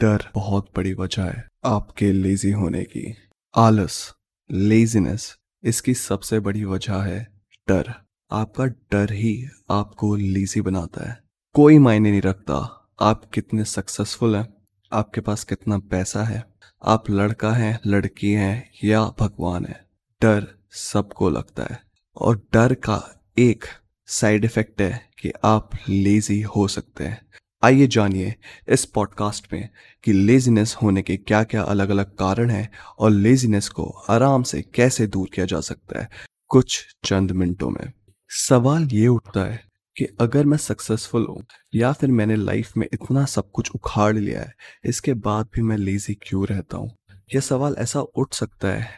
डर बहुत बड़ी वजह है आपके लेजी होने की। आलस लेजीनेस इसकी सबसे बड़ी वजह है डर। आपका डर ही आपको लेजी बनाता है। कोई मायने नहीं रखता आप कितने सक्सेसफुल हैं, आपके पास कितना पैसा है, आप लड़का है, लड़की है या भगवान है। डर सबको लगता है और डर का एक साइड इफ़ेक्ट है कि आप लेजी हो सकते हैं। आइए जानिए इस पॉडकास्ट में कि लेजीनेस होने के क्या क्या अलग अलग कारण हैं और लेजीनेस को आराम से कैसे दूर किया जा सकता है कुछ चंद मिनटों में। सवाल ये उठता है कि अगर मैं सक्सेसफुल हूँ या फिर मैंने लाइफ में इतना सब कुछ उखाड़ लिया है, इसके बाद भी मैं लेजी क्यों रहता हूँ? यह सवाल ऐसा उठ सकता है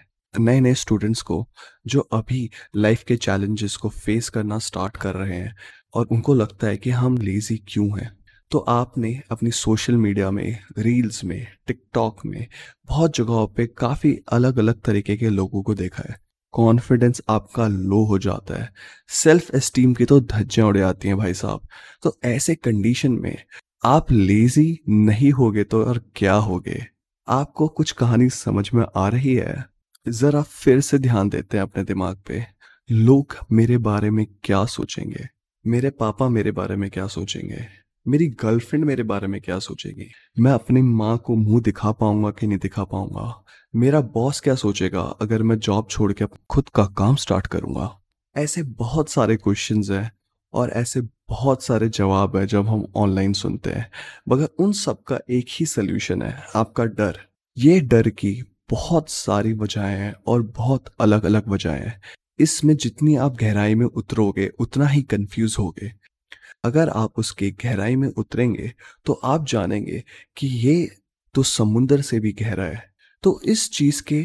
नए नए स्टूडेंट्स को जो अभी लाइफ के चैलेंजेस को फेस करना स्टार्ट कर रहे हैं और उनको लगता है कि हम लेजी क्यों हैं। तो आपने अपनी सोशल मीडिया में रील्स में टिकटॉक में बहुत जगहों पे काफ़ी अलग अलग तरीके के लोगों को देखा है। कॉन्फिडेंस आपका लो हो जाता है। सेल्फ एस्टीम की तो धज्जियाँ उड़ जाती हैं भाई साहब। तो ऐसे कंडीशन में आप लेजी नहीं होगे तो और क्या होगे? आपको कुछ कहानी समझ में आ रही है? जरा फिर से ध्यान देते हैं अपने दिमाग पे। लोग मेरे बारे में क्या सोचेंगे? मेरे पापा मेरे बारे में क्या सोचेंगे? मेरी गर्लफ्रेंड मेरे बारे में क्या सोचेगी? मैं अपनी माँ को मुँह दिखा पाऊँगा कि नहीं दिखा पाऊँगा? मेरा बॉस क्या सोचेगा अगर मैं जॉब छोड़ के खुद का काम स्टार्ट करूँगा? ऐसे बहुत सारे क्वेश्चन हैं और ऐसे बहुत सारे जवाब है जब हम ऑनलाइन सुनते हैं। मगर उन सब का एक ही सोल्यूशन है, आपका डर। ये डर की बहुत सारी वजहें हैं और बहुत अलग अलग वजहें हैं। इसमें जितनी आप गहराई में उतरोगे, उतना ही कंफ्यूज होगे। अगर आप उसकी गहराई में उतरेंगे तो आप जानेंगे कि ये तो समुंदर से भी गहरा है। तो इस चीज़ के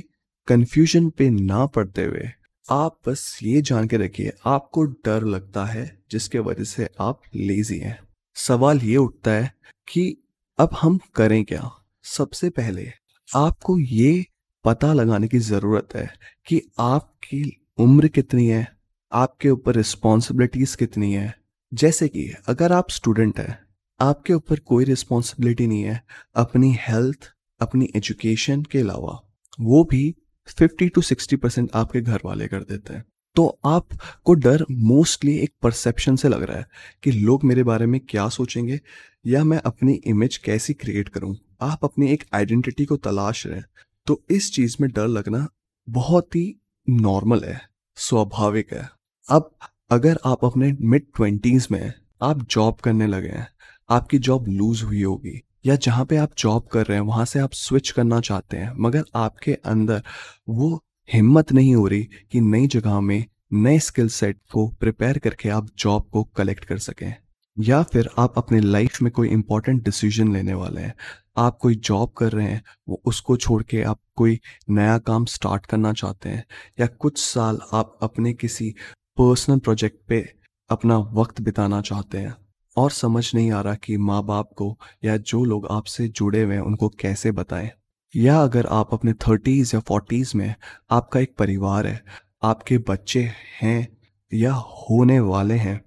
कंफ्यूजन पे ना पड़ते हुए, आप बस ये जान के रखिए, आपको डर लगता है, जिसके वजह से आप लेजी हैं। सवाल ये उठता है कि अब हम करें क्या? सबसे पहले, आपको ये पता लगाने की ज़रूरत है कि आपकी उम्र कितनी है, आपके ऊपर रिस्पॉन्सिबिलिटीज़ कितनी है। जैसे कि अगर आप स्टूडेंट हैं, आपके ऊपर कोई रिस्पॉन्सिबिलिटी नहीं है, अपनी हेल्थ अपनी एजुकेशन के अलावा, वो भी 50 टू 60 परसेंट आपके घर वाले कर देते हैं। तो आपको डर मोस्टली एक परसेप्शन से लग रहा है कि लोग मेरे बारे में क्या सोचेंगे, या मैं अपनी इमेज कैसी क्रिएट करूँ। आप अपनी एक आइडेंटिटी को तलाश रहे हैं तो इस चीज़ में डर लगना बहुत ही नॉर्मल है, स्वाभाविक है। अब अगर आप अपने मिड ट्वेंटीज में आप जॉब करने लगे हैं, आपकी जॉब लूज हुई होगी, या जहाँ पे आप जॉब कर रहे हैं, वहाँ से आप स्विच करना चाहते हैं, मगर आपके अंदर वो हिम्मत नहीं हो रही कि नई जगह में नए स्किल सेट को प्रिपेयर करके आप जॉब को कलेक्ट कर सकें, या फिर आप अपने लाइफ में कोई इंपॉर्टेंट डिसीज़न लेने वाले हैं, आप कोई जॉब कर रहे हैं, वो उसको छोड़ के आप कोई नया काम स्टार्ट करना चाहते हैं, या कुछ साल आप अपने किसी पर्सनल प्रोजेक्ट पे अपना वक्त बिताना चाहते हैं और समझ नहीं आ रहा कि माँ बाप को या जो लोग आपसे जुड़े हुए हैं, उनको कैसे बताएँ। या अगर आप अपने थर्टीज़ या फोर्टीज़ में आपका एक परिवार है, आपके बच्चे हैं या होने वाले हैं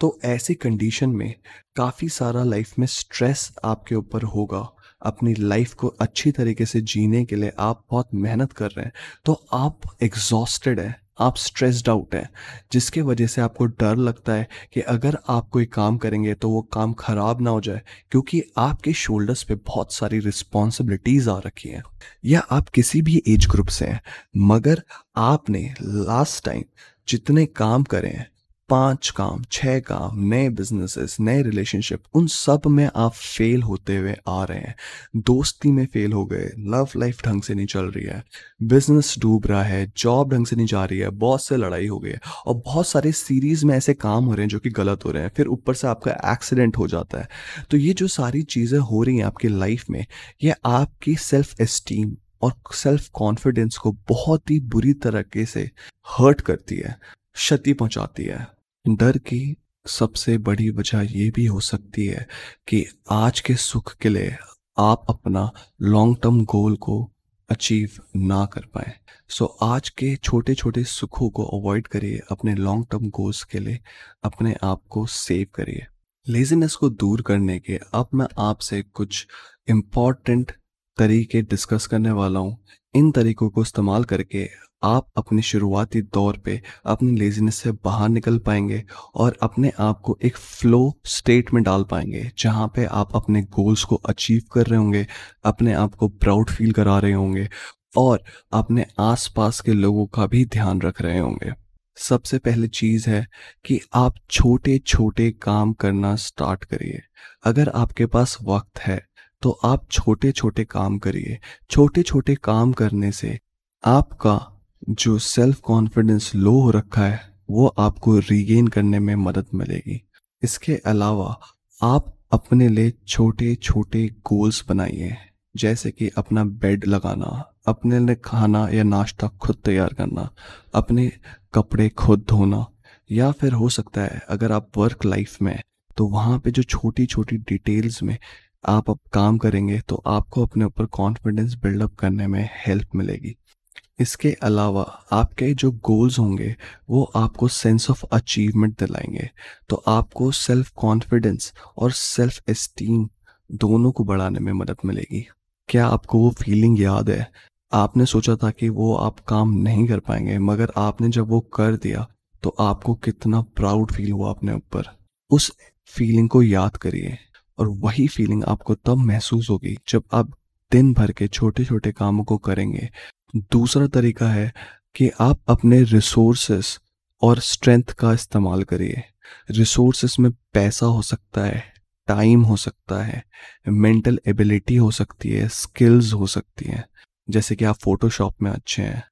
तो ऐसी कंडीशन में काफ़ी सारा लाइफ में स्ट्रेस आपके ऊपर होगा। अपनी लाइफ को अच्छी तरीके से जीने के लिए आप बहुत मेहनत कर रहे हैं तो आप एग्जॉस्टेड हैं। आप स्ट्रेस्ड आउट हैं, जिसके वजह से आपको डर लगता है कि अगर आप कोई काम करेंगे तो वो काम खराब ना हो जाए, क्योंकि आपके शोल्डर्स पे बहुत सारी रिस्पॉन्सिबिलिटीज आ रखी हैं। या आप किसी भी एज ग्रुप से हैं, मगर आपने लास्ट टाइम जितने काम करें पाँच काम, छह काम, नए बिजनेसेस नए रिलेशनशिप उन सब में आप फेल होते हुए आ रहे हैं। दोस्ती में फेल हो गए लव लाइफ ढंग से नहीं चल रही है बिज़नेस डूब रहा है जॉब ढंग से नहीं जा रही है बॉस से लड़ाई हो गई है और बहुत सारे सीरीज़ में ऐसे काम हो रहे हैं जो कि गलत हो रहे हैं, फिर ऊपर से आपका एक्सीडेंट हो जाता है। तो ये जो सारी चीज़ें हो रही हैं आपकी लाइफ में, ये आपकी सेल्फ एस्टीम और सेल्फ कॉन्फिडेंस को बहुत ही बुरी तरीके से हर्ट करती है, क्षति पहुंचाती है। डर की सबसे बड़ी वजह यह भी हो सकती है कि आज के सुख के लिए आप अपना लॉन्ग टर्म गोल को अचीव ना कर पाए। सो so, आज के छोटे छोटे सुखों को अवॉइड करिए अपने लॉन्ग टर्म गोल्स के लिए अपने आप को सेव करिए। लेजीनेस को दूर करने के अब मैं आपसे कुछ इंपॉर्टेंट तरीके डिस्कस करने वाला हूँ। इन तरीकों को इस्तेमाल करके आप अपने शुरुआती दौर पे अपनी लेजीनेस से बाहर निकल पाएँगे और अपने आप को एक फ्लो स्टेट में डाल पाएँगे, जहाँ पे आप अपने गोल्स को अचीव कर रहे होंगे, अपने आप को प्राउड फील करा रहे होंगे और अपने आसपास के लोगों का भी ध्यान रख रहे होंगे। सबसे पहले चीज़ है कि आप छोटे छोटे काम करना स्टार्ट करिए। अगर आपके पास वक्त है तो आप छोटे छोटे काम करिए। छोटे छोटे काम करने से आपका जो सेल्फ कॉन्फिडेंस लो हो रखा है, वो आपको रीगेन करने में मदद मिलेगी। इसके अलावा आप अपने लिए छोटे छोटे गोल्स बनाइए, जैसे कि अपना बेड लगाना, अपने लिए खाना या नाश्ता खुद तैयार करना, अपने कपड़े खुद धोना, या फिर हो सकता है अगर आप वर्क लाइफ में तो वहाँ पे जो छोटी छोटी डिटेल्स में आप अब काम करेंगे तो आपको अपने ऊपर कॉन्फिडेंस बिल्डअप करने में हेल्प मिलेगी। इसके अलावा आपके जो गोल्स होंगे, वो आपको सेंस ऑफ़ अचीवमेंट दिलाएँगे। तो आपको सेल्फ कॉन्फिडेंस और सेल्फ एस्टीम दोनों को बढ़ाने में मदद मिलेगी। क्या आपको वो फीलिंग याद है? आपने सोचा था कि वो आप काम नहीं कर पाएँगे, मगर आपने जब वो कर दिया तो आपको कितना प्राउड फील हुआ अपने ऊपर। उस फीलिंग को याद करिए। और वही फीलिंग आपको तब महसूस होगी जब आप दिन भर के छोटे छोटे कामों को करेंगे। दूसरा तरीका है कि आप अपने रिसोर्सेस और स्ट्रेंथ का इस्तेमाल करिए। रिसोर्सेस में पैसा हो सकता है टाइम हो सकता है मेंटल एबिलिटी हो सकती है स्किल्स हो सकती हैं। जैसे कि आप फोटोशॉप में अच्छे हैं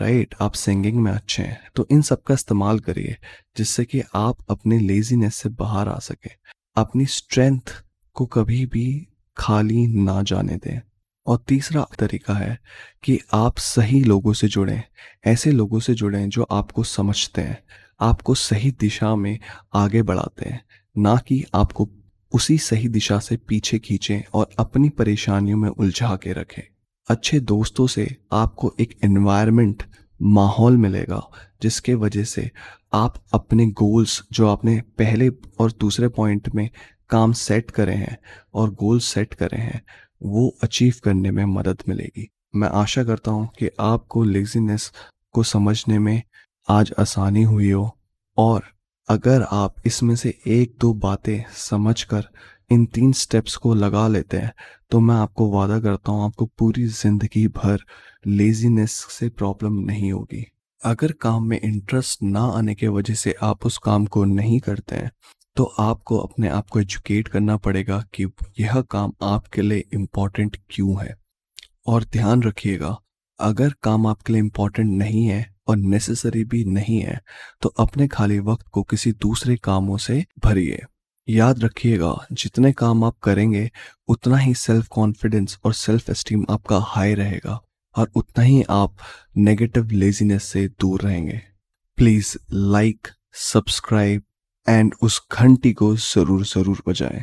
राइट आप सिंगिंग में अच्छे हैं। तो इन सब का इस्तेमाल करिए जिससे कि आप अपने लेजीनेस से बाहर आ सके। अपनी स्ट्रेंथ को कभी भी खाली ना जाने दें। और तीसरा तरीका है कि आप सही लोगों से जुड़ें, ऐसे लोगों से जुड़ें जो आपको समझते हैं, आपको सही दिशा में आगे बढ़ाते हैं, ना कि आपको उसी सही दिशा से पीछे खींचें और अपनी परेशानियों में उलझा के रखें। अच्छे दोस्तों से आपको एक एनवायरनमेंट माहौल मिलेगा, जिसके वजह से आप अपने गोल्स जो आपने पहले और दूसरे पॉइंट में काम सेट करे हैं और गोल सेट करे हैं, वो अचीव करने में मदद मिलेगी। मैं आशा करता हूँ कि आपको लेजीनेस को समझने में आज आसानी हुई हो और अगर आप इसमें से एक दो बातें समझकर इन तीन स्टेप्स को लगा लेते हैं तो मैं आपको वादा करता हूँ आपको पूरी ज़िंदगी भर लेजीनेस से प्रॉब्लम नहीं होगी। अगर काम में इंटरेस्ट ना आने के वजह से आप उस काम को नहीं करते हैं तो आपको अपने आप को एजुकेट करना पड़ेगा कि यह काम आपके लिए इम्पोर्टेंट क्यों है। और ध्यान रखिएगा, अगर काम आपके लिए इम्पोर्टेंट नहीं है और नेसेसरी भी नहीं है तो अपने खाली वक्त को किसी दूसरे कामों से भरिए। याद रखिएगा, जितने काम आप करेंगे, उतना ही सेल्फ कॉन्फिडेंस और सेल्फ एस्टीम आपका हाई रहेगा और उतना ही आप नेगेटिव लेजीनेस से दूर रहेंगे। प्लीज़ लाइक सब्सक्राइब एंड उस घंटी को ज़रूर ज़रूर बजाएँ।